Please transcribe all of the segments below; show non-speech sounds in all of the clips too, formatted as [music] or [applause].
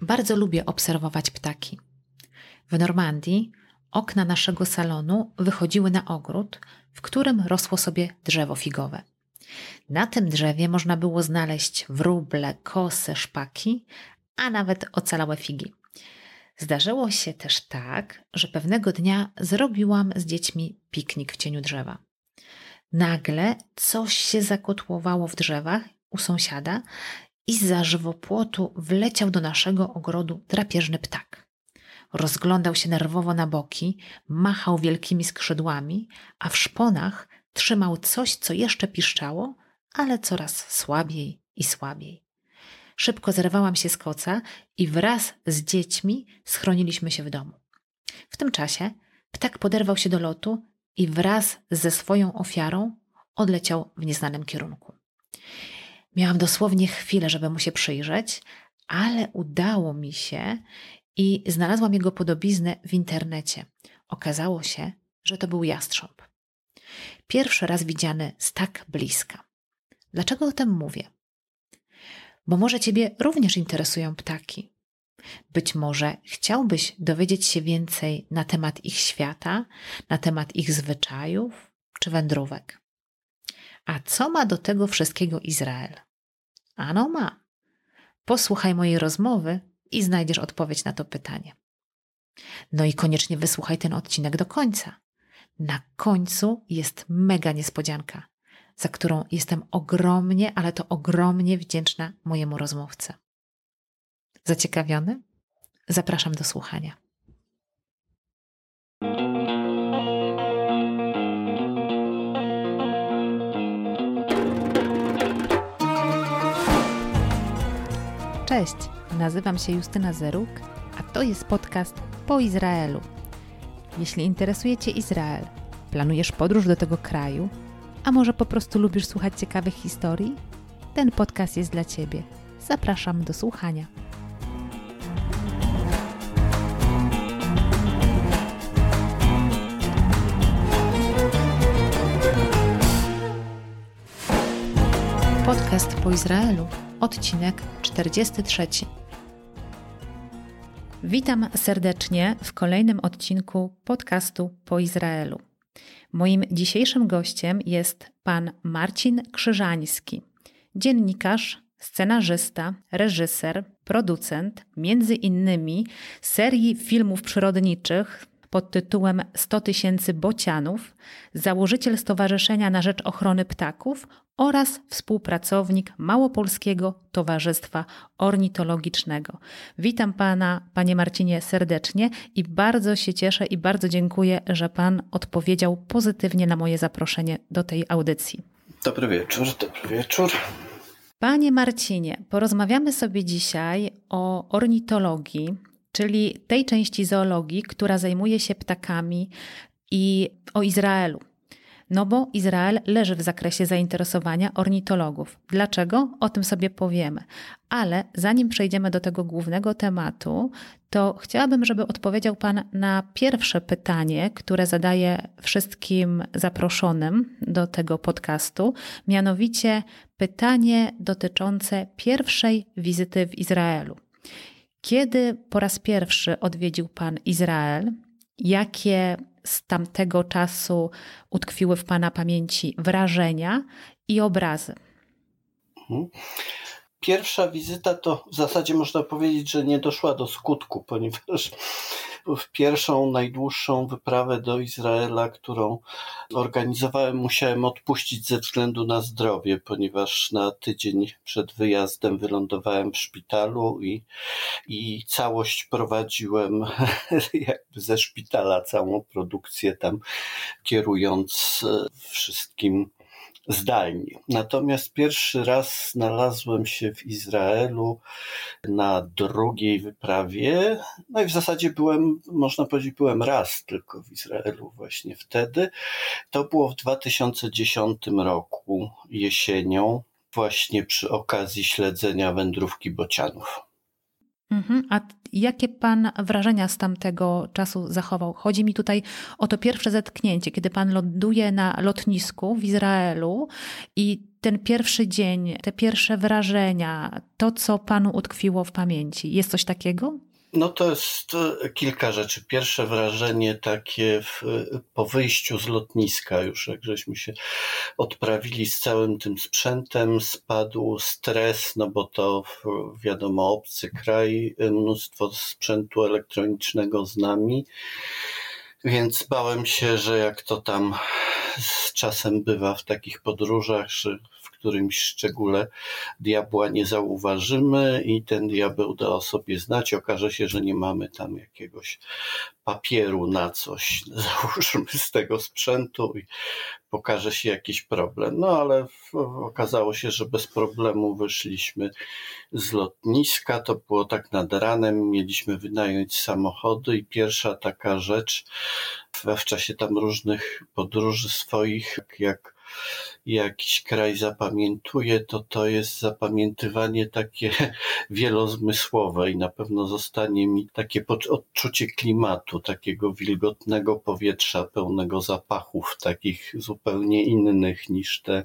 Bardzo lubię obserwować ptaki. W Normandii okna naszego salonu wychodziły na ogród, w którym rosło sobie drzewo figowe. Na tym drzewie można było znaleźć wróble, kosy, szpaki, a nawet ocalałe figi. Zdarzyło się też tak, że pewnego dnia zrobiłam z dziećmi piknik w cieniu drzewa. Nagle coś się zakotłowało w drzewach u sąsiada i za żywopłotu wleciał do naszego ogrodu drapieżny ptak. Rozglądał się nerwowo na boki, machał wielkimi skrzydłami, a w szponach trzymał coś, co jeszcze piszczało, ale coraz słabiej i słabiej. Szybko zerwałam się z koca i wraz z dziećmi schroniliśmy się w domu. W tym czasie ptak poderwał się do lotu i wraz ze swoją ofiarą odleciał w nieznanym kierunku. Miałam dosłownie chwilę, żeby mu się przyjrzeć, ale udało mi się i znalazłam jego podobiznę w internecie. Okazało się, że to był jastrząb. Pierwszy raz widziany z tak bliska. Dlaczego o tym mówię? Bo może Ciebie również interesują ptaki. Być może chciałbyś dowiedzieć się więcej na temat ich świata, na temat ich zwyczajów czy wędrówek. A co ma do tego wszystkiego Izrael? Ano ma. Posłuchaj mojej rozmowy i znajdziesz odpowiedź na to pytanie. No i koniecznie wysłuchaj ten odcinek do końca. Na końcu jest mega niespodzianka, za którą jestem ogromnie, ale to ogromnie wdzięczna mojemu rozmówcy. Zaciekawiony? Zapraszam do słuchania. Cześć, nazywam się Justyna Zeruk, a to jest podcast Po Izraelu. Jeśli interesuje Cię Izrael, planujesz podróż do tego kraju, a może po prostu lubisz słuchać ciekawych historii, ten podcast jest dla Ciebie. Zapraszam do słuchania. Podcast po Izraelu, odcinek 43. Witam serdecznie w kolejnym odcinku podcastu po Izraelu. Moim dzisiejszym gościem jest pan Marcin Krzyżański, dziennikarz, scenarzysta, reżyser, producent, między innymi serii filmów przyrodniczych pod tytułem 100 tysięcy bocianów, założyciel Stowarzyszenia na Rzecz Ochrony Ptaków oraz współpracownik Małopolskiego Towarzystwa Ornitologicznego. Witam Pana, Panie Marcinie, serdecznie i bardzo się cieszę i bardzo dziękuję, że Pan odpowiedział pozytywnie na moje zaproszenie do tej audycji. Dobry wieczór, dobry wieczór. Panie Marcinie, porozmawiamy sobie dzisiaj o ornitologii, czyli tej części zoologii, która zajmuje się ptakami i o Izraelu. No bo Izrael leży w zakresie zainteresowania ornitologów. Dlaczego? O tym sobie powiemy. Ale zanim przejdziemy do tego głównego tematu, to chciałabym, żeby odpowiedział Pan na pierwsze pytanie, które zadaję wszystkim zaproszonym do tego podcastu, mianowicie pytanie dotyczące pierwszej wizyty w Izraelu. Kiedy po raz pierwszy odwiedził Pan Izrael? Jakie z tamtego czasu utkwiły w Pana pamięci wrażenia i obrazy? Mhm. Pierwsza wizyta to w zasadzie można powiedzieć, że nie doszła do skutku, ponieważ w pierwszą, najdłuższą wyprawę do Izraela, którą organizowałem, musiałem odpuścić ze względu na zdrowie, ponieważ na tydzień przed wyjazdem wylądowałem w szpitalu i, i całość prowadziłem [laughs] jakby ze szpitala, całą produkcję tam kierując e, wszystkim zdalnie. Natomiast pierwszy raz znalazłem się w Izraelu na drugiej wyprawie. No i w zasadzie byłem, można powiedzieć, byłem raz tylko w Izraelu właśnie wtedy. To było w 2010 roku jesienią, właśnie przy okazji śledzenia wędrówki bocianów. Mhm. A jakie Pan wrażenia z tamtego czasu zachował? Chodzi mi tutaj o to pierwsze zetknięcie, kiedy Pan ląduje na lotnisku w Izraelu i ten pierwszy dzień, te pierwsze wrażenia, to co panu utkwiło w pamięci? Jest coś takiego? No to jest e, kilka rzeczy. Pierwsze wrażenie takie w, po wyjściu z lotniska już, jak żeśmy się odprawili z całym tym sprzętem, spadł stres, no bo to wiadomo obcy kraj, mnóstwo sprzętu elektronicznego z nami, więc bałem się, że jak to tam z czasem bywa w takich podróżach, że którymś szczególe diabła nie zauważymy i ten diabeł da o sobie znać. Okaże się, że nie mamy tam jakiegoś papieru na coś, [laughs] załóżmy z tego sprzętu i pokaże się jakiś problem. No ale okazało się, że bez problemu wyszliśmy z lotniska. To było tak nad ranem, mieliśmy wynająć samochody i pierwsza taka rzecz w czasie tam różnych podróży swoich, jak jakiś kraj zapamiętuje, to to jest zapamiętywanie takie [laughs] wielozmysłowe i na pewno zostanie mi takie odczucie klimatu, takiego wilgotnego powietrza, pełnego zapachów, takich zupełnie innych niż te,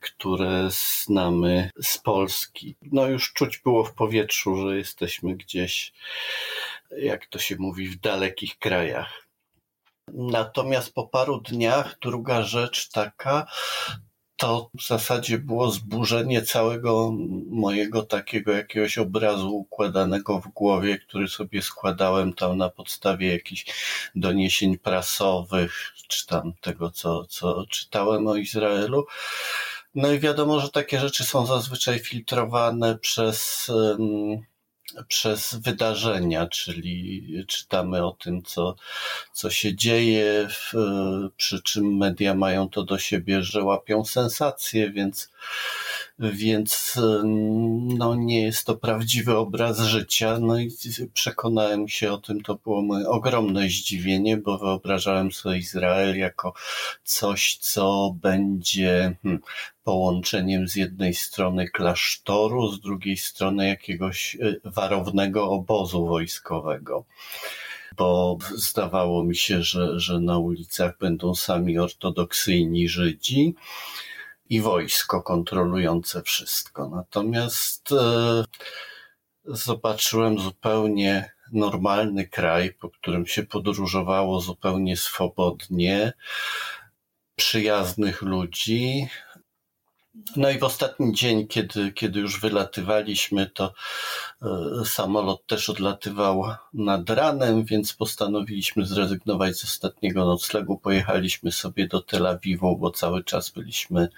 które znamy z Polski. No już czuć było w powietrzu, że jesteśmy gdzieś, jak to się mówi, w dalekich krajach. Natomiast po paru dniach druga rzecz taka, to w zasadzie było zburzenie całego mojego takiego jakiegoś obrazu układanego w głowie, który sobie składałem tam na podstawie jakichś doniesień prasowych, czy tam tego, co, co czytałem o Izraelu. No i wiadomo, że takie rzeczy są zazwyczaj filtrowane przez przez wydarzenia, czyli czytamy o tym, co, co się dzieje, w, przy czym media mają to do siebie, że łapią sensacje, więc, więc no, nie jest to prawdziwy obraz życia. No i przekonałem się o tym, to było moje ogromne zdziwienie, bo wyobrażałem sobie Izrael jako coś, co będzie hmm, połączeniem z jednej strony klasztoru, z drugiej strony jakiegoś y, warownego obozu wojskowego. Bo zdawało mi się, że, że na ulicach będą sami ortodoksyjni Żydzi i wojsko kontrolujące wszystko. Natomiast e, zobaczyłem zupełnie normalny kraj, po którym się podróżowało zupełnie swobodnie, przyjaznych ludzi, no i w ostatni dzień, kiedy, kiedy już wylatywaliśmy, to e, samolot też odlatywał nad ranem, więc postanowiliśmy zrezygnować z ostatniego noclegu. Pojechaliśmy sobie do Tel Awiwu, bo cały czas byliśmy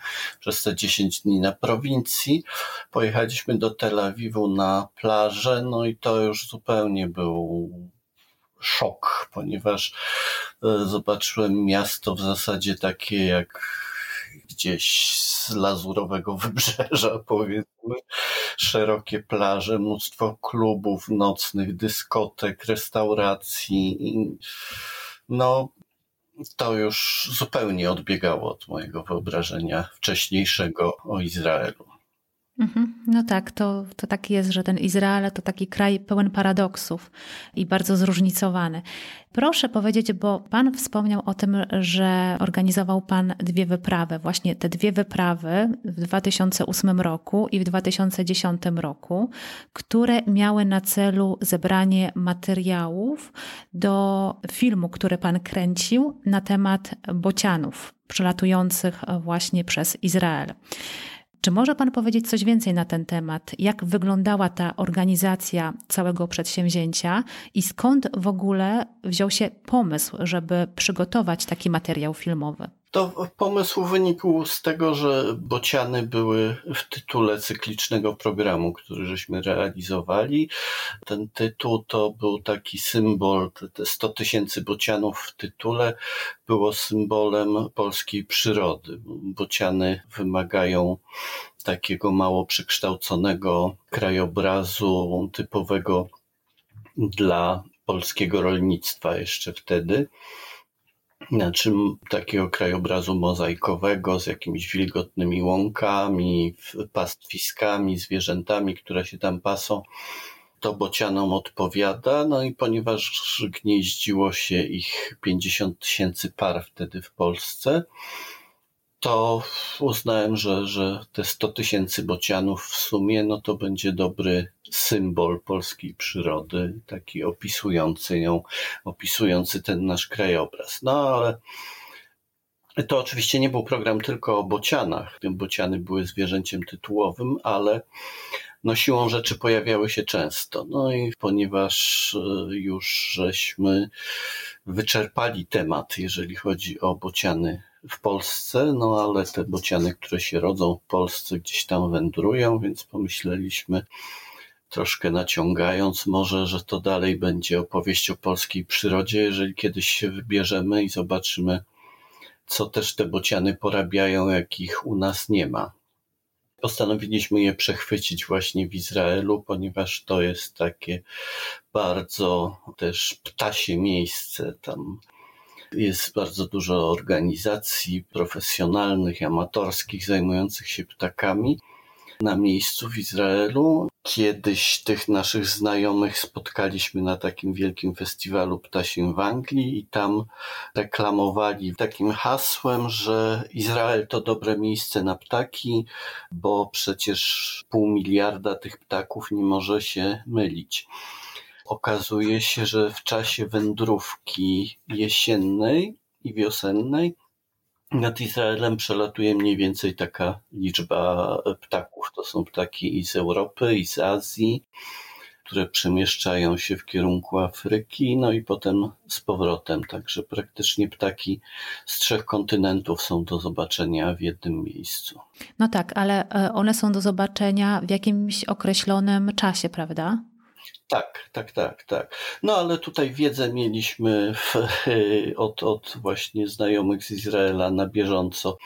przez te 10 dni na prowincji. Pojechaliśmy do Tel Awiwu na plażę, no i to już zupełnie był szok, ponieważ e, zobaczyłem miasto w zasadzie takie jak gdzieś z lazurowego wybrzeża, [laughs] powiedzmy. Szerokie plaże, mnóstwo klubów nocnych, dyskotek, restauracji. No, to już zupełnie odbiegało od mojego wyobrażenia wcześniejszego o Izraelu. Mhm. No tak, to, to tak jest, że ten Izrael to taki kraj pełen paradoksów i bardzo zróżnicowany. Proszę powiedzieć, bo Pan wspomniał o tym, że organizował Pan dwie wyprawy, właśnie te dwie wyprawy w 2008 roku i w 2010 roku, które miały na celu zebranie materiałów do filmu, który Pan kręcił na temat bocianów przelatujących właśnie przez Izrael. Czy może Pan powiedzieć coś więcej na ten temat? Jak wyglądała ta organizacja całego przedsięwzięcia i skąd w ogóle wziął się pomysł, żeby przygotować taki materiał filmowy? To pomysł wynikł z tego, że bociany były w tytule cyklicznego programu, który żeśmy realizowali. Ten tytuł to był taki symbol, te 100 tysięcy bocianów w tytule było symbolem polskiej przyrody. Bociany wymagają takiego mało przekształconego krajobrazu typowego dla polskiego rolnictwa jeszcze wtedy znaczy takiego krajobrazu mozaikowego z jakimiś wilgotnymi łąkami, pastwiskami, zwierzętami, które się tam pasą. To bocianom odpowiada, no i ponieważ gnieździło się ich 50 tysięcy par wtedy w Polsce, to uznałem, że, że te 100 tysięcy bocianów w sumie, no to będzie dobry symbol polskiej przyrody, taki opisujący ją, opisujący ten nasz krajobraz. No ale to oczywiście nie był program tylko o bocianach. Bociany były zwierzęciem tytułowym, ale no siłą rzeczy pojawiały się często. No i ponieważ e, już żeśmy wyczerpali temat, jeżeli chodzi o bociany w Polsce, no ale te bociany, które się rodzą w Polsce, gdzieś tam wędrują, więc pomyśleliśmy, troszkę naciągając może, że to dalej będzie opowieść o polskiej przyrodzie, jeżeli kiedyś się wybierzemy i zobaczymy, co też te bociany porabiają, jakich u nas nie ma. Postanowiliśmy je przechwycić właśnie w Izraelu, ponieważ to jest takie bardzo też ptasie miejsce. Tam jest bardzo dużo organizacji profesjonalnych, amatorskich zajmujących się ptakami na miejscu w Izraelu. Kiedyś tych naszych znajomych spotkaliśmy na takim wielkim festiwalu ptasim w Anglii i tam reklamowali takim hasłem, że Izrael to dobre miejsce na ptaki, bo przecież pół miliarda tych ptaków nie może się mylić. Okazuje się, że w czasie wędrówki jesiennej i wiosennej nad Izraelem przelatuje mniej więcej taka liczba ptaków. To są ptaki i z Europy, i z Azji, które przemieszczają się w kierunku Afryki, no i potem z powrotem. Także praktycznie ptaki z trzech kontynentów są do zobaczenia w jednym miejscu. No tak, ale e, one są do zobaczenia w jakimś określonym czasie, prawda? Tak, tak, tak, tak. No ale tutaj wiedzę mieliśmy w, [laughs] od, od właśnie znajomych z Izraela na bieżąco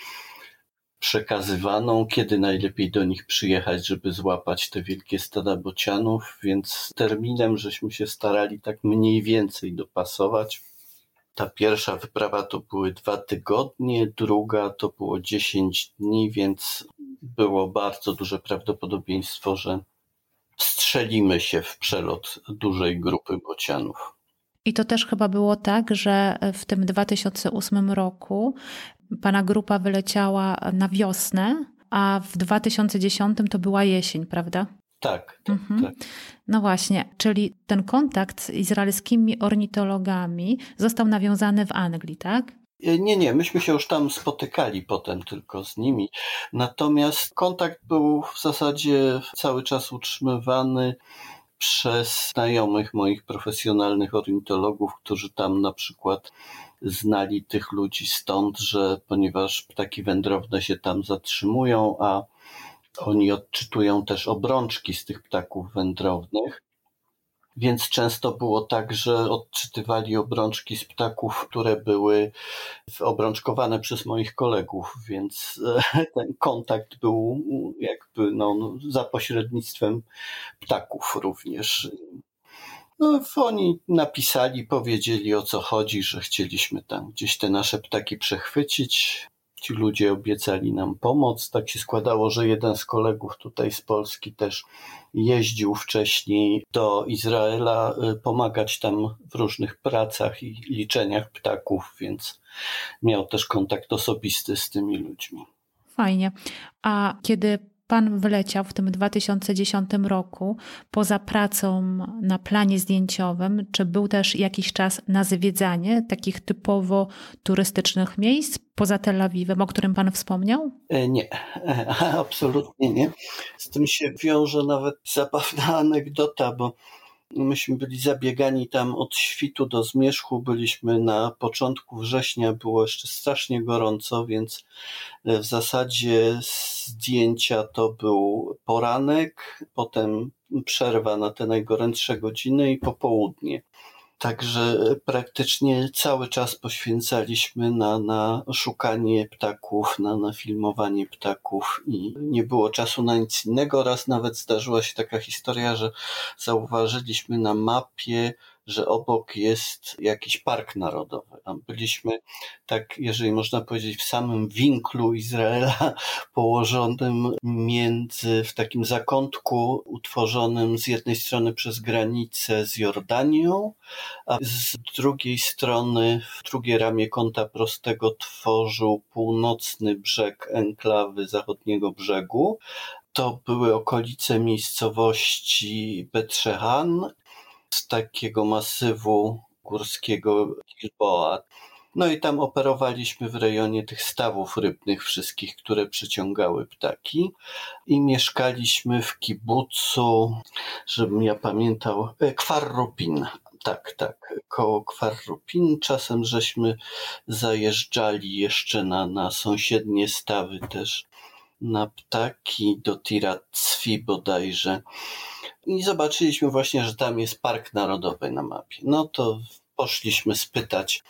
przekazywaną, kiedy najlepiej do nich przyjechać, żeby złapać te wielkie stada bocianów, więc terminem żeśmy się starali tak mniej więcej dopasować. Ta pierwsza wyprawa to były dwa tygodnie, druga to było dziesięć dni, więc było bardzo duże prawdopodobieństwo, że wstrzelimy się w przelot dużej grupy bocianów. I to też chyba było tak, że w tym 2008 roku pana grupa wyleciała na wiosnę, a w 2010 to była jesień, prawda? Tak, tak, mhm. tak. No właśnie, czyli ten kontakt z izraelskimi ornitologami został nawiązany w Anglii, tak? E, nie, nie, myśmy się już tam spotykali potem tylko z nimi. Natomiast kontakt był w zasadzie cały czas utrzymywany przez znajomych moich profesjonalnych ornitologów, którzy tam na przykład znali tych ludzi stąd, że ponieważ ptaki wędrowne się tam zatrzymują, a oni odczytują też obrączki z tych ptaków wędrownych, więc często było tak, że odczytywali obrączki z ptaków, które były obrączkowane przez moich kolegów, więc e, [laughs] ten kontakt był jakby no, no, za pośrednictwem ptaków również. No, oni napisali, powiedzieli o co chodzi, że chcieliśmy tam gdzieś te nasze ptaki przechwycić. Ci ludzie obiecali nam pomoc. Tak się składało, że jeden z kolegów tutaj z Polski też jeździł wcześniej do Izraela y, pomagać tam w różnych pracach i liczeniach ptaków, więc miał też kontakt osobisty z tymi ludźmi. Fajnie. A kiedy Pan wyleciał w tym 2010 roku poza pracą na planie zdjęciowym. Czy był też jakiś czas na zwiedzanie takich typowo turystycznych miejsc poza Tel Awiwem, o którym Pan wspomniał? E, nie, [laughs] absolutnie nie. Z tym się wiąże nawet zabawna anegdota, bo Myśmy byli zabiegani tam od świtu do zmierzchu. Byliśmy na początku września, było jeszcze strasznie gorąco, więc e, w zasadzie zdjęcia to był poranek, potem przerwa na te najgorętsze godziny i popołudnie. Także praktycznie cały czas poświęcaliśmy na, na szukanie ptaków, na, na filmowanie ptaków i nie było czasu na nic innego. Raz nawet zdarzyła się taka historia, że zauważyliśmy na mapie że obok jest jakiś park narodowy. Byliśmy tak, jeżeli można powiedzieć, w samym winklu Izraela, [laughs] położonym między, w takim zakątku utworzonym z jednej strony przez granicę z Jordanią, a z drugiej strony, w drugie ramię kąta prostego tworzył północny brzeg enklawy zachodniego brzegu, to były okolice miejscowości Betrzehan z takiego masywu górskiego Gilboa. No i tam operowaliśmy w rejonie tych stawów rybnych wszystkich, które przyciągały ptaki i mieszkaliśmy w kibucu, żebym ja pamiętał, e, Kwarrupin. Tak, tak, koło Kwarrupin. Czasem żeśmy zajeżdżali jeszcze na, na sąsiednie stawy też na ptaki do Tiracwi bodajże. I zobaczyliśmy właśnie, że tam jest park narodowy na mapie. No to poszliśmy spytać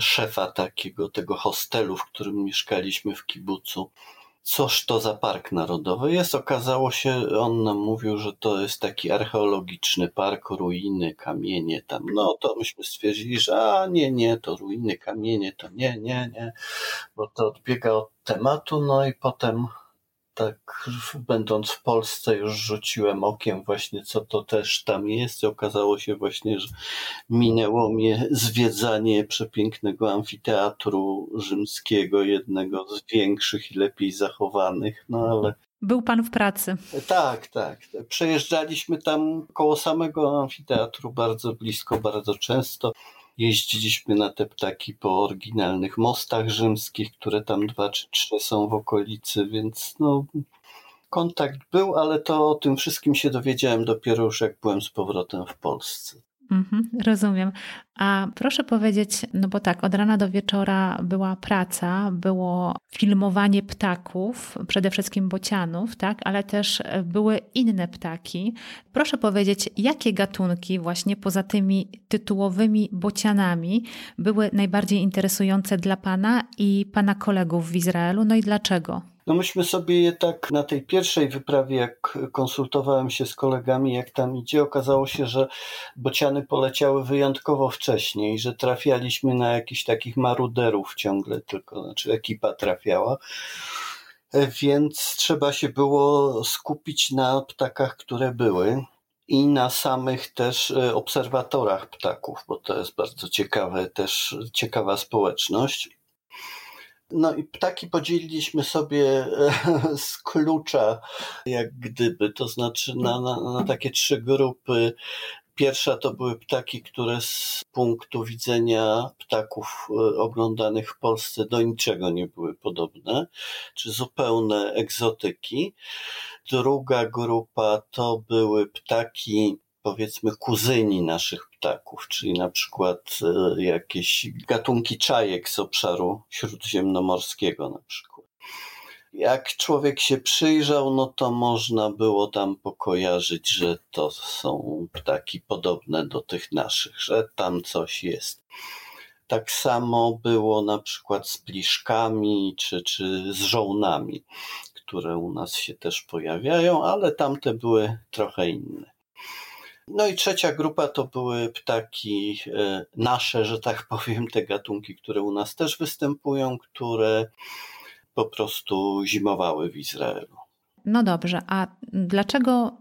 szefa takiego, tego hostelu, w którym mieszkaliśmy w kibucu, coż to za park narodowy jest. Okazało się, on nam mówił, że to jest taki archeologiczny park, ruiny, kamienie tam. No to myśmy stwierdzili, że a nie, nie, to ruiny, kamienie, to nie, nie, nie, bo to odbiega od tematu. No i potem tak będąc w Polsce już rzuciłem okiem właśnie co to też tam jest i okazało się właśnie, że minęło mnie zwiedzanie przepięknego amfiteatru rzymskiego, jednego z większych i lepiej zachowanych, no ale był pan w pracy. Tak, tak. Przejeżdżaliśmy tam koło samego amfiteatru bardzo blisko, bardzo często. Jeździliśmy na te ptaki po oryginalnych mostach rzymskich, które tam dwa czy trzy są w okolicy, więc no, kontakt był, ale to o tym wszystkim się dowiedziałem dopiero już jak byłem z powrotem w Polsce. Mhm, rozumiem. A proszę powiedzieć, no bo tak, od rana do wieczora była praca, było filmowanie ptaków, przede wszystkim bocianów, tak, ale też były inne ptaki. Proszę powiedzieć, jakie gatunki właśnie poza tymi tytułowymi bocianami były najbardziej interesujące dla Pana i Pana kolegów w Izraelu, no i dlaczego? No myśmy sobie je tak na tej pierwszej wyprawie, jak konsultowałem się z kolegami, jak tam idzie, okazało się, że bociany poleciały wyjątkowo wcześnie i że trafialiśmy na jakichś takich maruderów ciągle, tylko znaczy ekipa trafiała. Więc trzeba się było skupić na ptakach, które były i na samych też e, obserwatorach ptaków, bo to jest bardzo ciekawe, też ciekawa społeczność. No i ptaki podzieliliśmy sobie e, z klucza, jak gdyby, to znaczy na, na, na takie trzy grupy. Pierwsza to były ptaki, które z punktu widzenia ptaków e, oglądanych w Polsce do niczego nie były podobne, czy zupełne egzotyki. Druga grupa to były ptaki powiedzmy kuzyni naszych ptaków, czyli na przykład e, jakieś gatunki czajek z obszaru śródziemnomorskiego na przykład. Jak człowiek się przyjrzał, no to można było tam pokojarzyć, że to są ptaki podobne do tych naszych, że tam coś jest. Tak samo było na przykład z pliszkami czy, czy z żołnami, które u nas się też pojawiają, ale tamte były trochę inne. No i trzecia grupa to były ptaki e, nasze, że tak [laughs] powiem, te gatunki, które u nas też występują, które po prostu zimowały w Izraelu. No dobrze, a dlaczego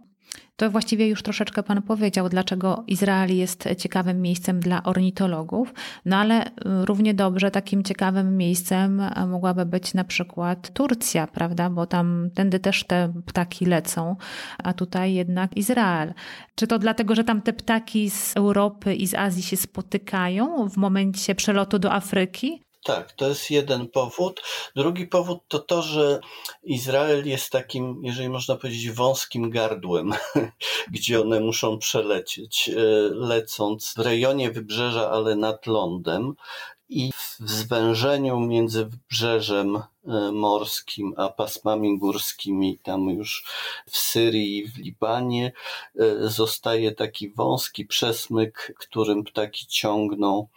to właściwie już troszeczkę Pan powiedział, dlaczego Izrael jest ciekawym miejscem dla ornitologów, no ale y, równie dobrze takim ciekawym miejscem mogłaby być na przykład Turcja, prawda, bo tam tędy też te ptaki lecą, a tutaj jednak Izrael. Czy to dlatego, że tam te ptaki z Europy i z Azji się spotykają w momencie przelotu do Afryki? Tak, to jest jeden powód. Drugi powód to to, że Izrael jest takim, jeżeli można powiedzieć, wąskim gardłem, [laughs] gdzie one muszą przelecieć, e, lecąc w rejonie wybrzeża, ale nad lądem. I w zwężeniu między wybrzeżem e, morskim a pasmami górskimi, tam już w Syrii w Libanie, e, zostaje taki wąski przesmyk, którym ptaki ciągną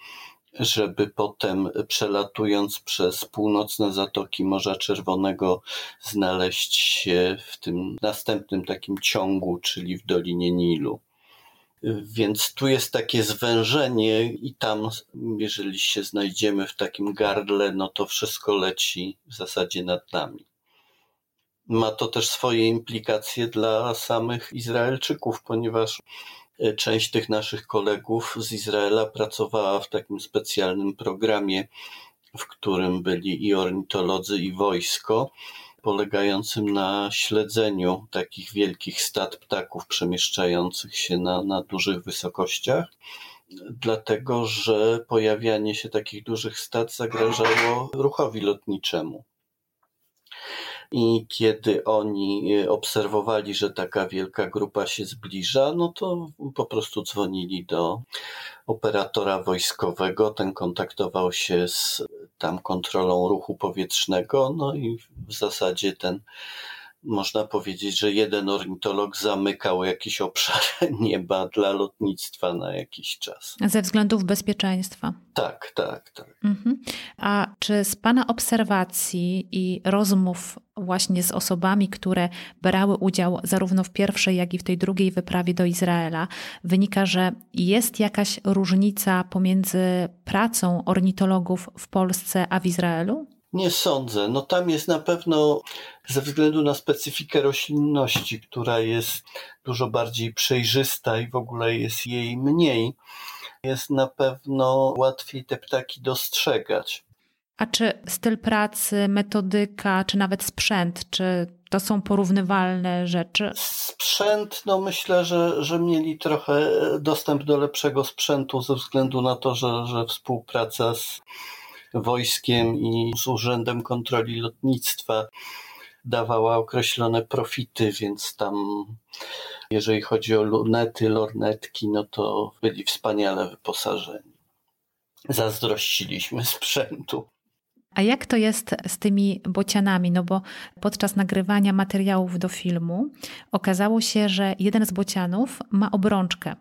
żeby potem przelatując przez północne zatoki Morza Czerwonego znaleźć się w tym następnym takim ciągu, czyli w Dolinie Nilu. Więc tu jest takie zwężenie, i tam, jeżeli się znajdziemy w takim gardle, no to wszystko leci w zasadzie nad nami. Ma to też swoje implikacje dla samych Izraelczyków, ponieważ część tych naszych kolegów z Izraela pracowała w takim specjalnym programie, w którym byli i ornitolodzy, i wojsko, polegającym na śledzeniu takich wielkich stad ptaków przemieszczających się na, na dużych wysokościach dlatego że pojawianie się takich dużych stad zagrażało ruchowi lotniczemu. I kiedy oni e, obserwowali, że taka wielka grupa się zbliża, no to po prostu dzwonili do operatora wojskowego. Ten kontaktował się z tam kontrolą ruchu powietrznego, no i w zasadzie ten można powiedzieć, że jeden ornitolog zamykał jakiś obszar [laughs] nieba dla lotnictwa na jakiś czas. Ze względów bezpieczeństwa. Tak, tak, tak. Mhm. A czy z Pana obserwacji i rozmów właśnie z osobami, które brały udział zarówno w pierwszej, jak i w tej drugiej wyprawie do Izraela, wynika, że jest jakaś różnica pomiędzy pracą ornitologów w Polsce a w Izraelu? Nie sądzę. No tam jest na pewno ze względu na specyfikę roślinności, która jest dużo bardziej przejrzysta i w ogóle jest jej mniej, jest na pewno łatwiej te ptaki dostrzegać. A czy styl pracy, metodyka, czy nawet sprzęt, czy to są porównywalne rzeczy? Sprzęt, no myślę, że, że mieli trochę dostęp do lepszego sprzętu ze względu na to, że, że współpraca z wojskiem i z Urzędem Kontroli Lotnictwa dawała określone profity, więc tam jeżeli chodzi o lunety, lornetki, no to byli wspaniale wyposażeni. Zazdrościliśmy sprzętu. A jak to jest z tymi bocianami? No bo podczas nagrywania materiałów do filmu okazało się, że jeden z bocianów ma obrączkę.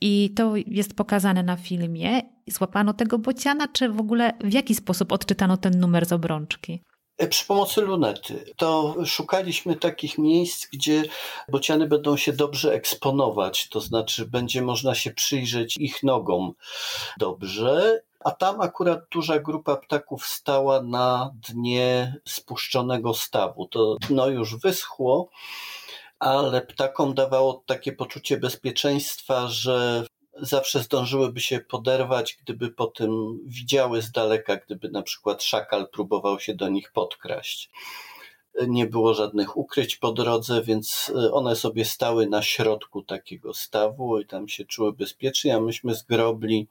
I to jest pokazane na filmie. Złapano tego bociana, czy w ogóle w jaki sposób odczytano ten numer z obrączki? Przy pomocy lunety. To szukaliśmy takich miejsc, gdzie bociany będą się dobrze eksponować, to znaczy będzie można się przyjrzeć ich nogom dobrze. A tam akurat duża grupa ptaków stała na dnie spuszczonego stawu. To dno już wyschło ale ptakom dawało takie poczucie bezpieczeństwa, że zawsze zdążyłyby się poderwać, gdyby po tym widziały z daleka, gdyby na przykład szakal próbował się do nich podkraść. Nie było żadnych ukryć po drodze, więc one sobie stały na środku takiego stawu i tam się czuły bezpiecznie, a myśmy z grobli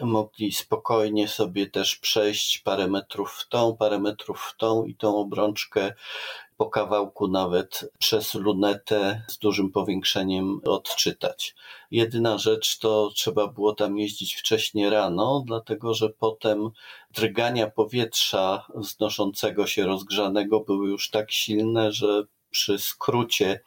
mogli spokojnie sobie też przejść parę metrów w tą, parę metrów w tą i tą obrączkę po kawałku nawet przez lunetę z dużym powiększeniem odczytać. Jedyna rzecz to trzeba było tam jeździć wcześnie rano, dlatego że potem drgania powietrza wznoszącego się rozgrzanego były już tak silne, że przy skrócie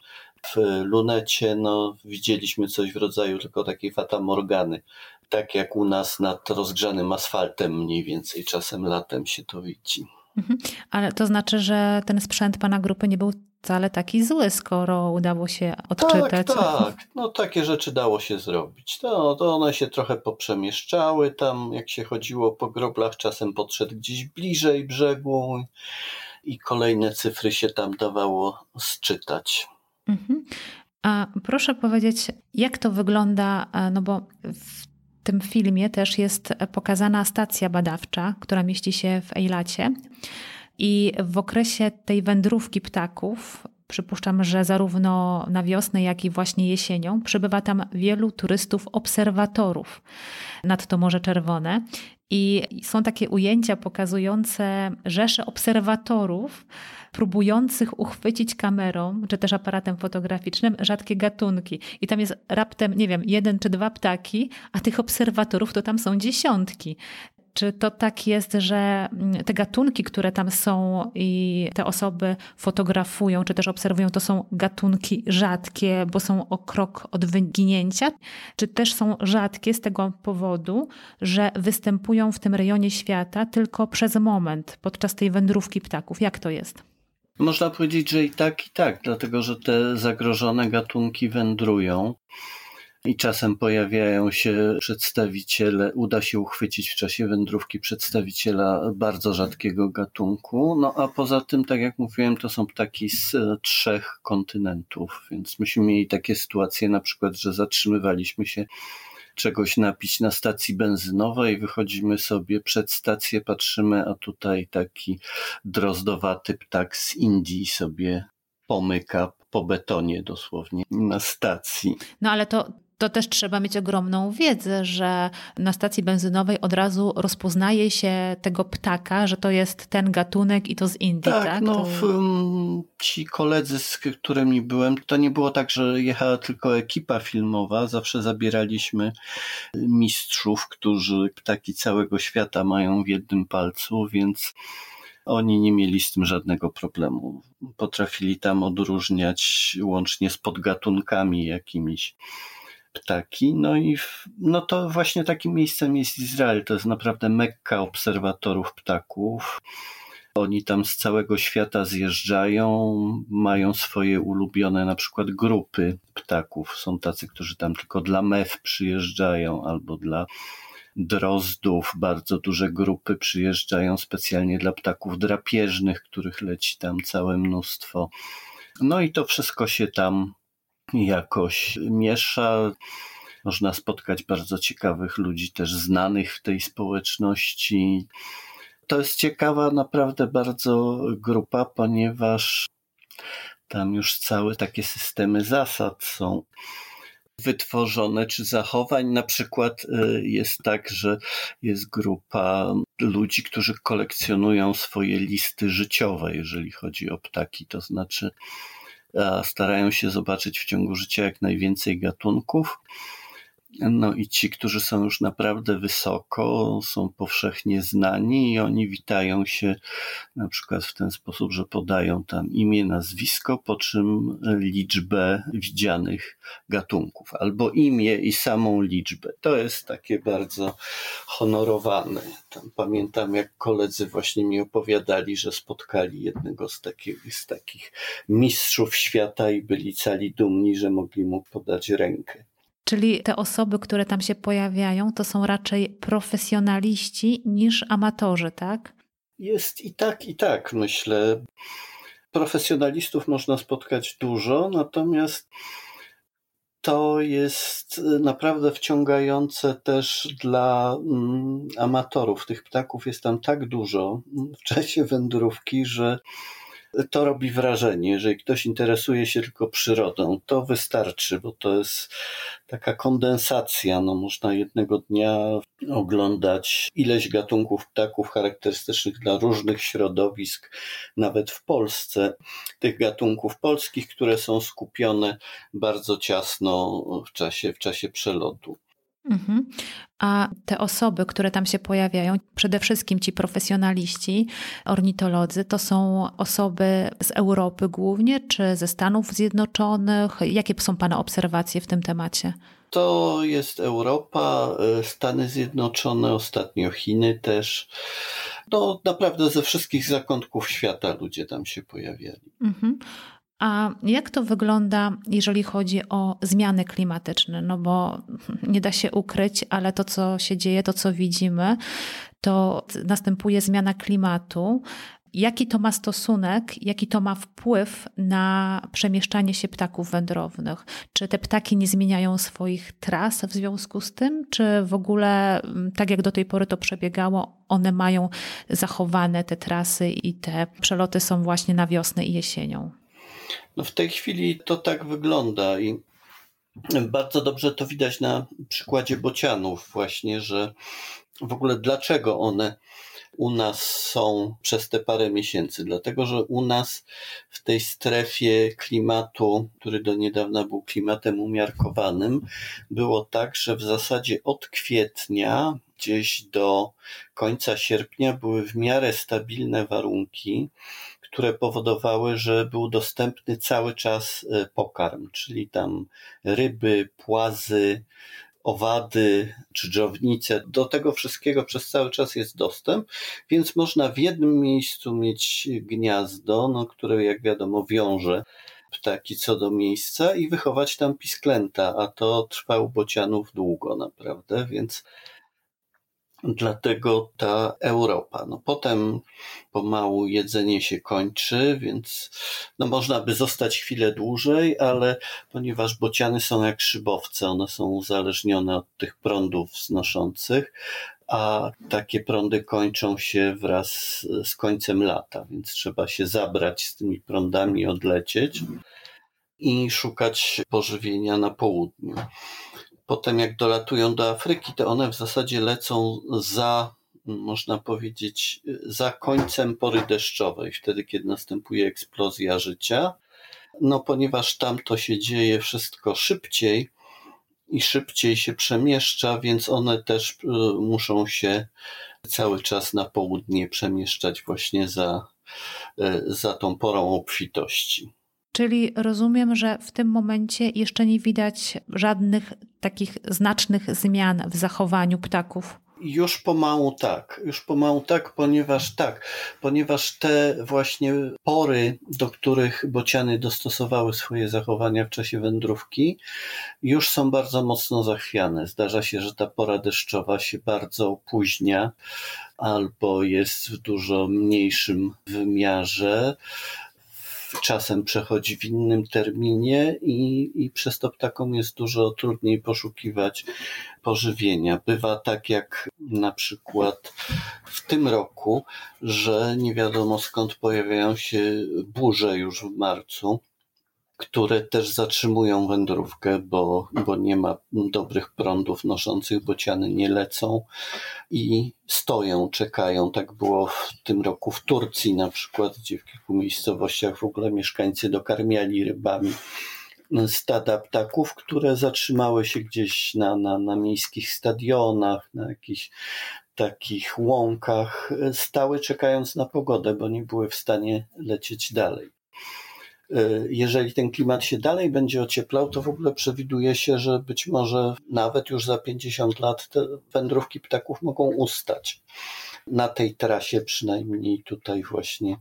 w lunecie no, widzieliśmy coś w rodzaju tylko takiej fatamorgany. Tak jak u nas nad rozgrzanym asfaltem mniej więcej czasem latem się to widzi. Mhm. Ale to znaczy, że ten sprzęt pana grupy nie był wcale taki zły, skoro udało się odczytać. Tak, tak. No takie rzeczy dało się zrobić. To, to one się trochę poprzemieszczały tam, jak się chodziło po groblach, czasem podszedł gdzieś bliżej brzegu i kolejne cyfry się tam dawało sczytać. Mhm. A proszę powiedzieć, jak to wygląda, no bo w tym filmie też jest pokazana stacja badawcza, która mieści się w Ejlacie. I w okresie tej wędrówki ptaków, przypuszczam, że zarówno na wiosnę, jak i właśnie jesienią, przybywa tam wielu turystów, obserwatorów nad to Morze Czerwone. I są takie ujęcia pokazujące rzesze obserwatorów, próbujących uchwycić kamerą czy też aparatem fotograficznym rzadkie gatunki. I tam jest raptem, nie wiem, jeden czy dwa ptaki, a tych obserwatorów to tam są dziesiątki. Czy to tak jest, że mm, te gatunki, które tam są i te osoby fotografują, czy też obserwują, to są gatunki rzadkie, bo są o krok od wyginięcia? Czy też są rzadkie z tego powodu, że występują w tym rejonie świata tylko przez moment, podczas tej wędrówki ptaków? Jak to jest? Można powiedzieć, że i tak, i tak, dlatego że te zagrożone gatunki wędrują. I czasem pojawiają się przedstawiciele, uda się uchwycić w czasie wędrówki przedstawiciela bardzo rzadkiego gatunku. No a poza tym, tak jak mówiłem, to są ptaki z e, trzech kontynentów, więc myśmy mieli takie sytuacje na przykład, że zatrzymywaliśmy się czegoś napić na stacji benzynowej, wychodzimy sobie przed stację, patrzymy, a tutaj taki drozdowaty ptak z Indii sobie pomyka po betonie dosłownie na stacji. No ale to to też trzeba mieć ogromną wiedzę, że na stacji benzynowej od razu rozpoznaje się tego ptaka, że to jest ten gatunek i to z Indii, tak? tak? No, to... w, ci koledzy, z którymi byłem, to nie było tak, że jechała tylko ekipa filmowa. Zawsze zabieraliśmy mistrzów, którzy ptaki całego świata mają w jednym palcu, więc oni nie mieli z tym żadnego problemu. Potrafili tam odróżniać łącznie z podgatunkami jakimiś ptaki. No i w, no to właśnie takim miejscem jest Izrael. To jest naprawdę mekka obserwatorów ptaków. Oni tam z całego świata zjeżdżają, mają swoje ulubione na przykład grupy ptaków. Są tacy, którzy tam tylko dla mew przyjeżdżają albo dla drozdów. Bardzo duże grupy przyjeżdżają specjalnie dla ptaków drapieżnych, których leci tam całe mnóstwo. No i to wszystko się tam jakoś miesza. Można spotkać bardzo ciekawych ludzi, też znanych w tej społeczności. To jest ciekawa naprawdę bardzo grupa, ponieważ tam już całe takie systemy zasad są wytworzone, czy zachowań. Na przykład y, jest tak, że jest grupa ludzi, którzy kolekcjonują swoje listy życiowe, jeżeli chodzi o ptaki, to znaczy starają się zobaczyć w ciągu życia jak najwięcej gatunków. No i ci, którzy są już naprawdę wysoko, są powszechnie znani i oni witają się na przykład w ten sposób, że podają tam imię, nazwisko, po czym liczbę widzianych gatunków, albo imię i samą liczbę. To jest takie bardzo honorowane. Tam pamiętam, jak koledzy właśnie mi opowiadali, że spotkali jednego z takich, z takich mistrzów świata i byli cali dumni, że mogli mu podać rękę. Czyli te osoby, które tam się pojawiają, to są raczej profesjonaliści niż amatorzy, tak? Jest i tak, i tak, myślę. Profesjonalistów można spotkać dużo, natomiast to jest naprawdę wciągające też dla mm, amatorów. Tych ptaków jest tam tak dużo w czasie wędrówki, że to robi wrażenie. Jeżeli ktoś interesuje się tylko przyrodą, to wystarczy, bo to jest taka kondensacja. No, można jednego dnia oglądać ileś gatunków ptaków charakterystycznych dla różnych środowisk, nawet w Polsce. Tych gatunków polskich, które są skupione bardzo ciasno w czasie, w czasie przelotu. Mhm. A te osoby, które tam się pojawiają, przede wszystkim ci profesjonaliści, ornitolodzy, to są osoby z Europy głównie, czy ze Stanów Zjednoczonych? Jakie są Pana obserwacje w tym temacie? To jest Europa, e, Stany Zjednoczone, ostatnio Chiny też. No, naprawdę ze wszystkich zakątków świata ludzie tam się pojawiali. Mhm. A jak to wygląda, jeżeli chodzi o zmiany klimatyczne? No bo [laughs] nie da się ukryć, ale to, co się dzieje, to, co widzimy, to następuje zmiana klimatu. Jaki to ma stosunek, jaki to ma wpływ na przemieszczanie się ptaków wędrownych? Czy te ptaki nie zmieniają swoich tras w związku z tym, czy w ogóle, mm, tak jak do tej pory to przebiegało, one mają zachowane te trasy i te przeloty są właśnie na wiosnę i jesienią? No w tej chwili to tak wygląda i bardzo dobrze to widać na przykładzie bocianów właśnie, że w ogóle dlaczego one u nas są przez te parę miesięcy. Dlatego, że u nas w tej strefie klimatu, który do niedawna był klimatem umiarkowanym, było tak, że w zasadzie od kwietnia gdzieś do końca sierpnia były w miarę stabilne warunki które powodowały, że był dostępny cały czas e, pokarm, czyli tam ryby, płazy, owady czy dżownice. Do tego wszystkiego przez cały czas jest dostęp, więc można w jednym miejscu mieć gniazdo, no, które jak wiadomo wiąże ptaki co do miejsca i wychować tam pisklęta, a to trwa u bocianów długo naprawdę, więc Dlatego ta Europa. No potem pomału jedzenie się kończy, więc no można by zostać chwilę dłużej, ale ponieważ bociany są jak szybowce, one są uzależnione od tych prądów znoszących, a takie prądy kończą się wraz z końcem lata, więc trzeba się zabrać z tymi prądami, odlecieć i szukać pożywienia na południu. Potem jak dolatują do Afryki, to one w zasadzie lecą za, można powiedzieć, za końcem pory deszczowej, wtedy kiedy następuje eksplozja życia. No ponieważ tam to się dzieje wszystko szybciej i szybciej się przemieszcza, więc one też y, muszą się cały czas na południe przemieszczać właśnie za, y, za tą porą obfitości. Czyli rozumiem, że w tym momencie jeszcze nie widać żadnych takich znacznych zmian w zachowaniu ptaków. Już pomału tak, już pomału tak, ponieważ tak, ponieważ te właśnie pory, do których bociany dostosowały swoje zachowania w czasie wędrówki, już są bardzo mocno zachwiane. Zdarza się, że ta pora deszczowa się bardzo opóźnia albo jest w dużo mniejszym wymiarze czasem przechodzi w innym terminie i, i przez to ptakom jest dużo trudniej poszukiwać pożywienia. Bywa tak jak na przykład w tym roku, że nie wiadomo skąd pojawiają się burze już w marcu które też zatrzymują wędrówkę, bo, bo nie ma dobrych prądów noszących, bociany nie lecą i stoją, czekają. Tak było w tym roku w Turcji na przykład, gdzie w kilku miejscowościach w ogóle mieszkańcy dokarmiali rybami stada ptaków, które zatrzymały się gdzieś na, na, na miejskich stadionach, na jakichś takich łąkach, stały czekając na pogodę, bo nie były w stanie lecieć dalej. E, jeżeli ten klimat się dalej będzie ocieplał, to w ogóle przewiduje się, że być może nawet już za 50 lat te wędrówki ptaków mogą ustać. Na tej trasie, przynajmniej tutaj właśnie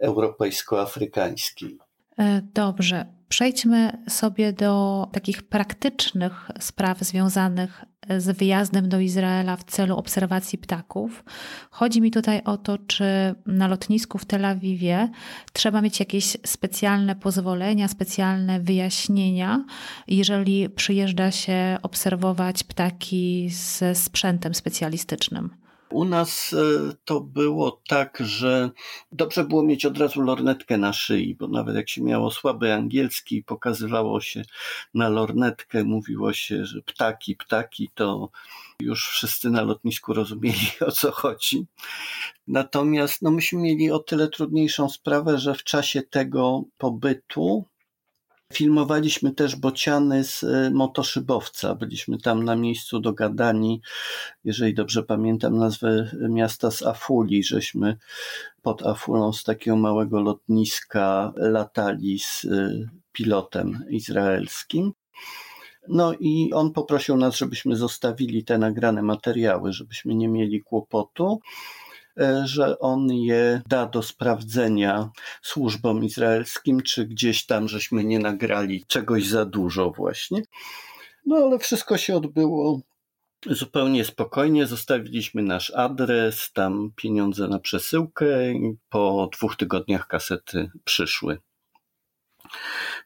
europejsko-afrykańskiej. E, dobrze. Przejdźmy sobie do takich praktycznych spraw związanych z wyjazdem do Izraela w celu obserwacji ptaków. Chodzi mi tutaj o to, czy na lotnisku w Tel Awiwie trzeba mieć jakieś specjalne pozwolenia, specjalne wyjaśnienia, jeżeli przyjeżdża się obserwować ptaki ze sprzętem specjalistycznym. U nas e, to było tak, że dobrze było mieć od razu lornetkę na szyi, bo nawet jak się miało słaby angielski, pokazywało się na lornetkę, mówiło się, że ptaki, ptaki, to już wszyscy na lotnisku rozumieli [laughs] o co chodzi. Natomiast no, myśmy mieli o tyle trudniejszą sprawę, że w czasie tego pobytu Filmowaliśmy też bociany z e, motoszybowca. Byliśmy tam na miejscu dogadani, jeżeli dobrze pamiętam nazwę miasta z Afuli, żeśmy pod Afulą z takiego małego lotniska latali z e, pilotem izraelskim. No i on poprosił nas, żebyśmy zostawili te nagrane materiały, żebyśmy nie mieli kłopotu. E, że on je da do sprawdzenia służbom izraelskim, czy gdzieś tam żeśmy nie nagrali czegoś za dużo właśnie. No ale wszystko się odbyło zupełnie spokojnie. Zostawiliśmy nasz adres, tam pieniądze na przesyłkę i po dwóch tygodniach kasety przyszły.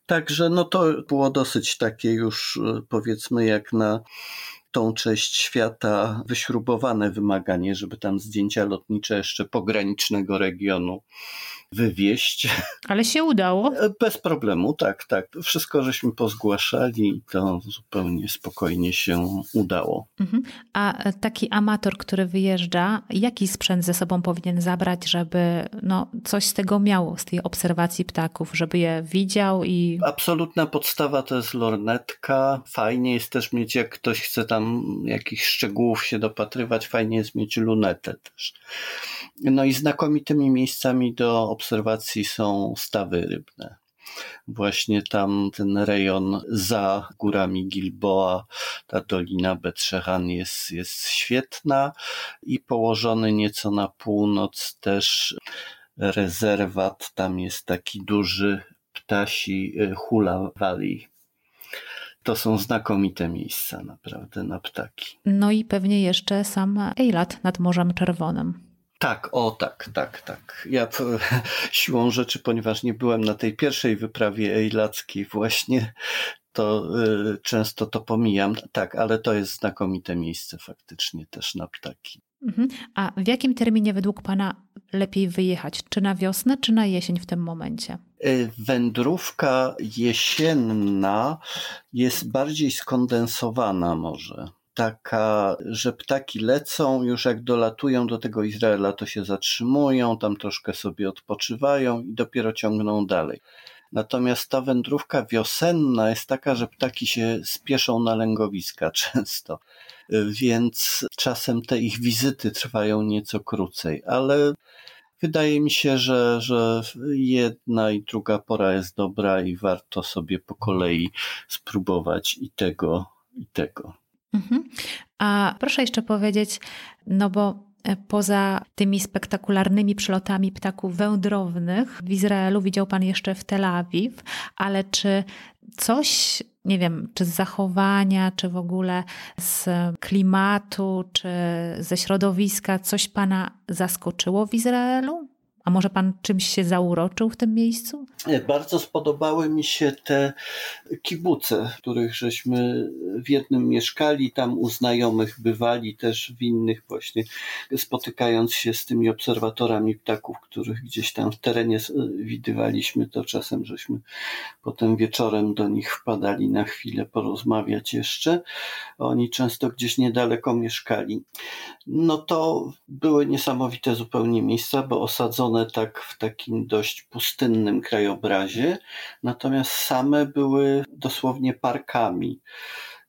Także no to było dosyć takie już e, powiedzmy jak na tą część świata wyśrubowane wymaganie, żeby tam zdjęcia lotnicze jeszcze pogranicznego regionu wywieźć. Ale się udało. Bez problemu, tak, tak. Wszystko żeśmy pozgłaszali i to zupełnie spokojnie się udało. Mhm. A taki amator, który wyjeżdża, jaki sprzęt ze sobą powinien zabrać, żeby no, coś z tego miał, z tej obserwacji ptaków, żeby je widział i... Absolutna podstawa to jest lornetka. Fajnie jest też mieć, jak ktoś chce tam jakichś szczegółów się dopatrywać, fajnie jest mieć lunetę też. No i znakomitymi miejscami do obserwacji są stawy rybne. Właśnie tam ten rejon za górami Gilboa, ta dolina Betrzehan jest, jest świetna i położony nieco na północ też rezerwat, tam jest taki duży ptasi Hula Valley. To są znakomite miejsca naprawdę na ptaki. No i pewnie jeszcze sam Eilat nad Morzem Czerwonym. Tak, o tak, tak, tak. Ja [laughs] siłą rzeczy, ponieważ nie byłem na tej pierwszej wyprawie ejlackiej właśnie, to y, często to pomijam. Tak, ale to jest znakomite miejsce faktycznie też na ptaki. Mhm. A w jakim terminie według Pana lepiej wyjechać? Czy na wiosnę, czy na jesień w tym momencie? Y, wędrówka jesienna jest bardziej skondensowana może taka, że ptaki lecą, już jak dolatują do tego Izraela, to się zatrzymują, tam troszkę sobie odpoczywają i dopiero ciągną dalej. Natomiast ta wędrówka wiosenna jest taka, że ptaki się spieszą na lęgowiska [laughs] często, więc czasem te ich wizyty trwają nieco krócej, ale wydaje mi się, że, że jedna i druga pora jest dobra i warto sobie po kolei spróbować i tego, i tego. Mhm. A proszę jeszcze powiedzieć, no bo poza tymi spektakularnymi przylotami ptaków wędrownych w Izraelu widział Pan jeszcze w Tel Awiw, ale czy coś, nie wiem, czy z zachowania, czy w ogóle z klimatu, czy ze środowiska, coś Pana zaskoczyło w Izraelu? A może pan czymś się zauroczył w tym miejscu? Bardzo spodobały mi się te kibuce, w których żeśmy w jednym mieszkali, tam u znajomych bywali, też w innych właśnie, spotykając się z tymi obserwatorami ptaków, których gdzieś tam w terenie widywaliśmy, to czasem żeśmy potem wieczorem do nich wpadali na chwilę porozmawiać jeszcze. Oni często gdzieś niedaleko mieszkali. No to były niesamowite zupełnie miejsca, bo osadzone one tak w takim dość pustynnym krajobrazie, natomiast same były dosłownie parkami.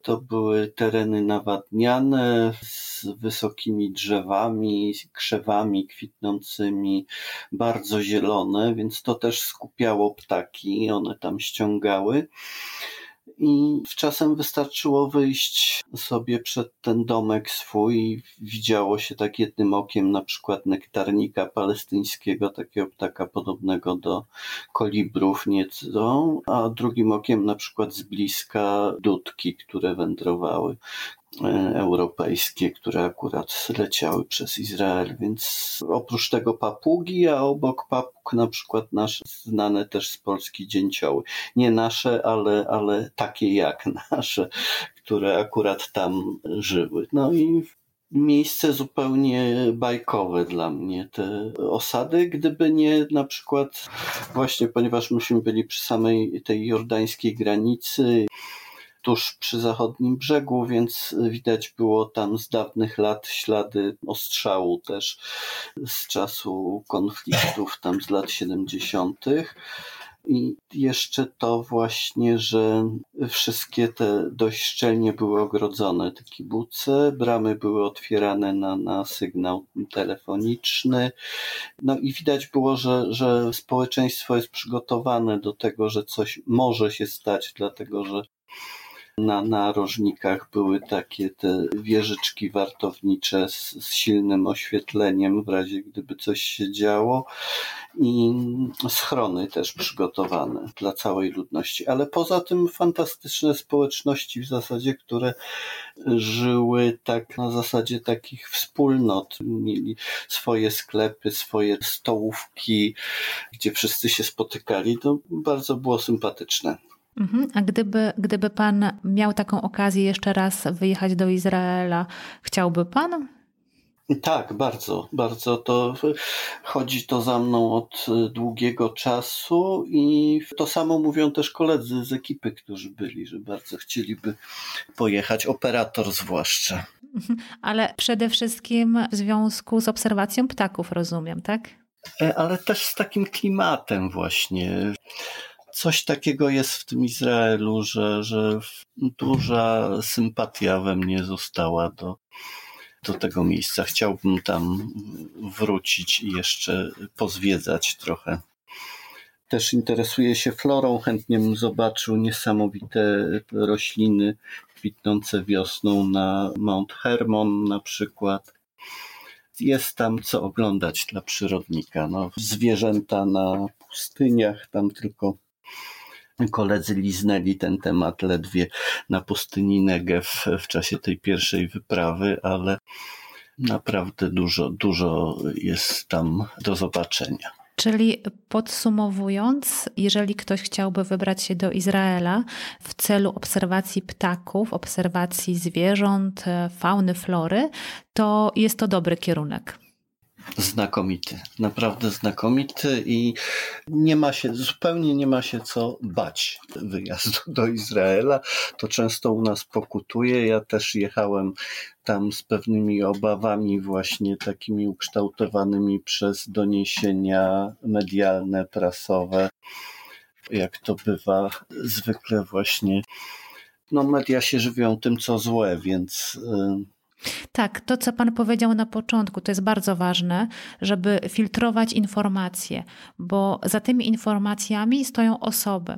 To były tereny nawadniane z wysokimi drzewami, krzewami kwitnącymi, bardzo zielone, więc to też skupiało ptaki, one tam ściągały i czasem wystarczyło wyjść sobie przed ten domek swój widziało się tak jednym okiem na przykład nektarnika palestyńskiego, takiego ptaka podobnego do kolibrów nieco, a drugim okiem na przykład z bliska dudki, które wędrowały europejskie, które akurat leciały przez Izrael, więc oprócz tego papugi, a obok papug na przykład nasze znane też z Polski dzięcioły. Nie nasze, ale, ale takie jak [laughs] nasze, które akurat tam żyły. No i miejsce zupełnie bajkowe dla mnie, te osady, gdyby nie na przykład właśnie, ponieważ myśmy byli przy samej tej jordańskiej granicy, tuż przy zachodnim brzegu, więc widać było tam z dawnych lat ślady ostrzału też z czasu konfliktów tam z lat 70. I jeszcze to właśnie, że wszystkie te dość szczelnie były ogrodzone, te kibuce, bramy były otwierane na, na sygnał telefoniczny. No i widać było, że, że społeczeństwo jest przygotowane do tego, że coś może się stać, dlatego że na narożnikach były takie te wieżyczki wartownicze z, z silnym oświetleniem w razie gdyby coś się działo i schrony też przygotowane dla całej ludności. Ale poza tym fantastyczne społeczności w zasadzie, które żyły tak na zasadzie takich wspólnot. Mieli swoje sklepy, swoje stołówki, gdzie wszyscy się spotykali. To bardzo było sympatyczne. Mhm. A gdyby, gdyby Pan miał taką okazję jeszcze raz wyjechać do Izraela, chciałby Pan? Tak, bardzo, bardzo. To chodzi to za mną od długiego czasu i to samo mówią też koledzy z ekipy, którzy byli, że bardzo chcieliby pojechać, operator zwłaszcza. Mhm. Ale przede wszystkim w związku z obserwacją ptaków, rozumiem, tak? E, ale też z takim klimatem właśnie coś takiego jest w tym Izraelu, że, że duża sympatia we mnie została do, do tego miejsca. Chciałbym tam wrócić i jeszcze pozwiedzać trochę. Też interesuję się florą, chętnie bym zobaczył niesamowite rośliny kwitnące wiosną na Mount Hermon na przykład. Jest tam co oglądać dla przyrodnika. No, zwierzęta na pustyniach, tam tylko koledzy liznęli ten temat ledwie na pustyni Negev w czasie tej pierwszej wyprawy, ale naprawdę dużo, dużo jest tam do zobaczenia. Czyli podsumowując, jeżeli ktoś chciałby wybrać się do Izraela w celu obserwacji ptaków, obserwacji zwierząt, fauny, flory, to jest to dobry kierunek. Znakomity, naprawdę znakomity i nie ma się, zupełnie nie ma się co bać wyjazdu [laughs] do Izraela. To często u nas pokutuje. Ja też jechałem tam z pewnymi obawami właśnie takimi ukształtowanymi przez doniesienia medialne, prasowe. Jak to bywa zwykle właśnie, no media się żywią tym, co złe, więc tak, to co Pan powiedział na początku, to jest bardzo ważne, żeby filtrować informacje, bo za tymi informacjami stoją osoby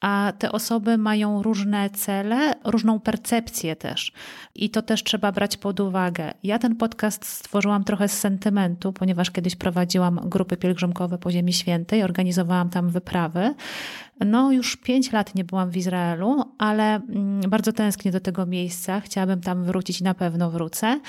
a te osoby mają różne cele, różną percepcję też. I to też trzeba brać pod uwagę. Ja ten podcast stworzyłam trochę z sentymentu, ponieważ kiedyś prowadziłam grupy pielgrzymkowe po Ziemi Świętej, organizowałam tam wyprawy. No, już pięć lat nie byłam w Izraelu, ale mm, bardzo tęsknię do tego miejsca. Chciałabym tam wrócić i na pewno wrócę.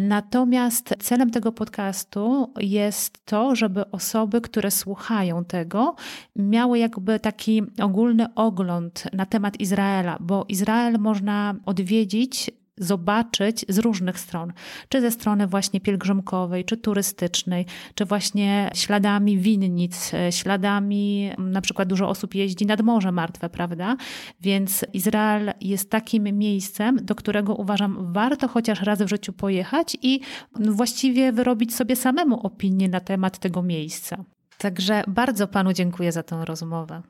Natomiast celem tego podcastu jest to, żeby osoby, które słuchają tego, miały jakby taki ogólny ogląd na temat Izraela, bo Izrael można odwiedzić zobaczyć z różnych stron, czy ze strony właśnie pielgrzymkowej, czy turystycznej, czy właśnie śladami winnic, śladami, na przykład dużo osób jeździ nad Morze Martwe, prawda? Więc Izrael jest takim miejscem, do którego uważam warto chociaż raz w życiu pojechać i właściwie wyrobić sobie samemu opinię na temat tego miejsca. Także bardzo panu dziękuję za tę rozmowę.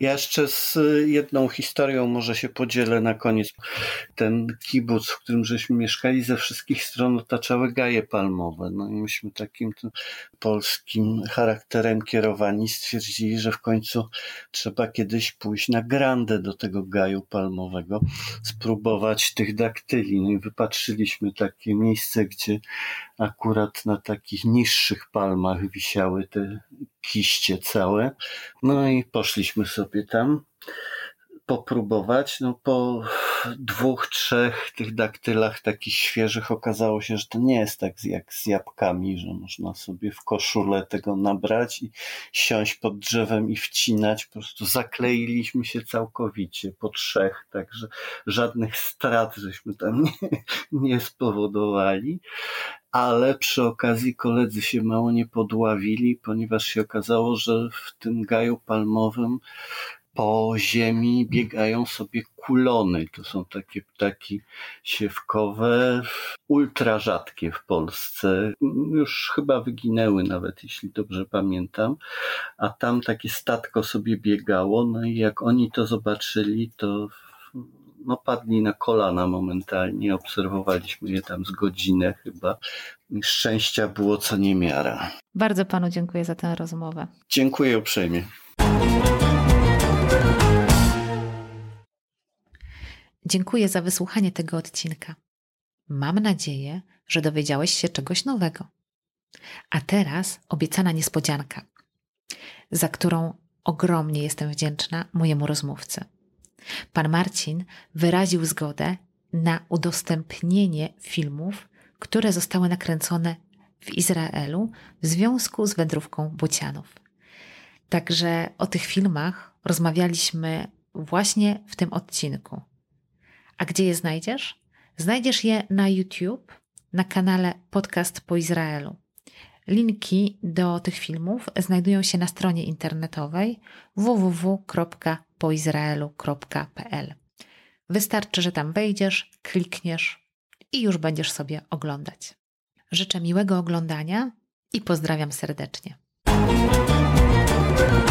Ja jeszcze z jedną historią może się podzielę na koniec. Ten kibuc, w którym żeśmy mieszkali, ze wszystkich stron otaczały gaje palmowe. No i myśmy takim polskim charakterem kierowani stwierdzili, że w końcu trzeba kiedyś pójść na grandę do tego gaju palmowego, spróbować tych daktyli. No i wypatrzyliśmy takie miejsce, gdzie akurat na takich niższych palmach wisiały te kiście całe. No i poszliśmy sobie tam popróbować. No po dwóch, trzech tych daktylach takich świeżych okazało się, że to nie jest tak jak z jabłkami, że można sobie w koszulę tego nabrać i siąść pod drzewem i wcinać. Po prostu zakleiliśmy się całkowicie po trzech, także żadnych strat żeśmy tam [laughs] nie, nie spowodowali ale przy okazji koledzy się mało nie podławili, ponieważ się okazało, że w tym gaju palmowym po ziemi biegają sobie kulony. To są takie ptaki siewkowe, ultra rzadkie w Polsce. Już chyba wyginęły nawet, jeśli dobrze pamiętam. A tam takie statko sobie biegało, no i jak oni to zobaczyli, to no, padli na kolana momentalnie. Obserwowaliśmy je tam z godzinę chyba. Szczęścia było co niemiara. Bardzo panu dziękuję za tę rozmowę. Dziękuję uprzejmie. Dziękuję za wysłuchanie tego odcinka. Mam nadzieję, że dowiedziałeś się czegoś nowego. A teraz obiecana niespodzianka, za którą ogromnie jestem wdzięczna mojemu rozmówcy. Pan Marcin wyraził zgodę na udostępnienie filmów, które zostały nakręcone w Izraelu w związku z wędrówką Bucianów. Także o tych filmach rozmawialiśmy właśnie w tym odcinku. A gdzie je znajdziesz? Znajdziesz je na YouTube, na kanale Podcast po Izraelu. Linki do tych filmów znajdują się na stronie internetowej www.poizraelu.pl. Wystarczy, że tam wejdziesz, klikniesz i już będziesz sobie oglądać. Życzę miłego oglądania i pozdrawiam serdecznie. Thank you.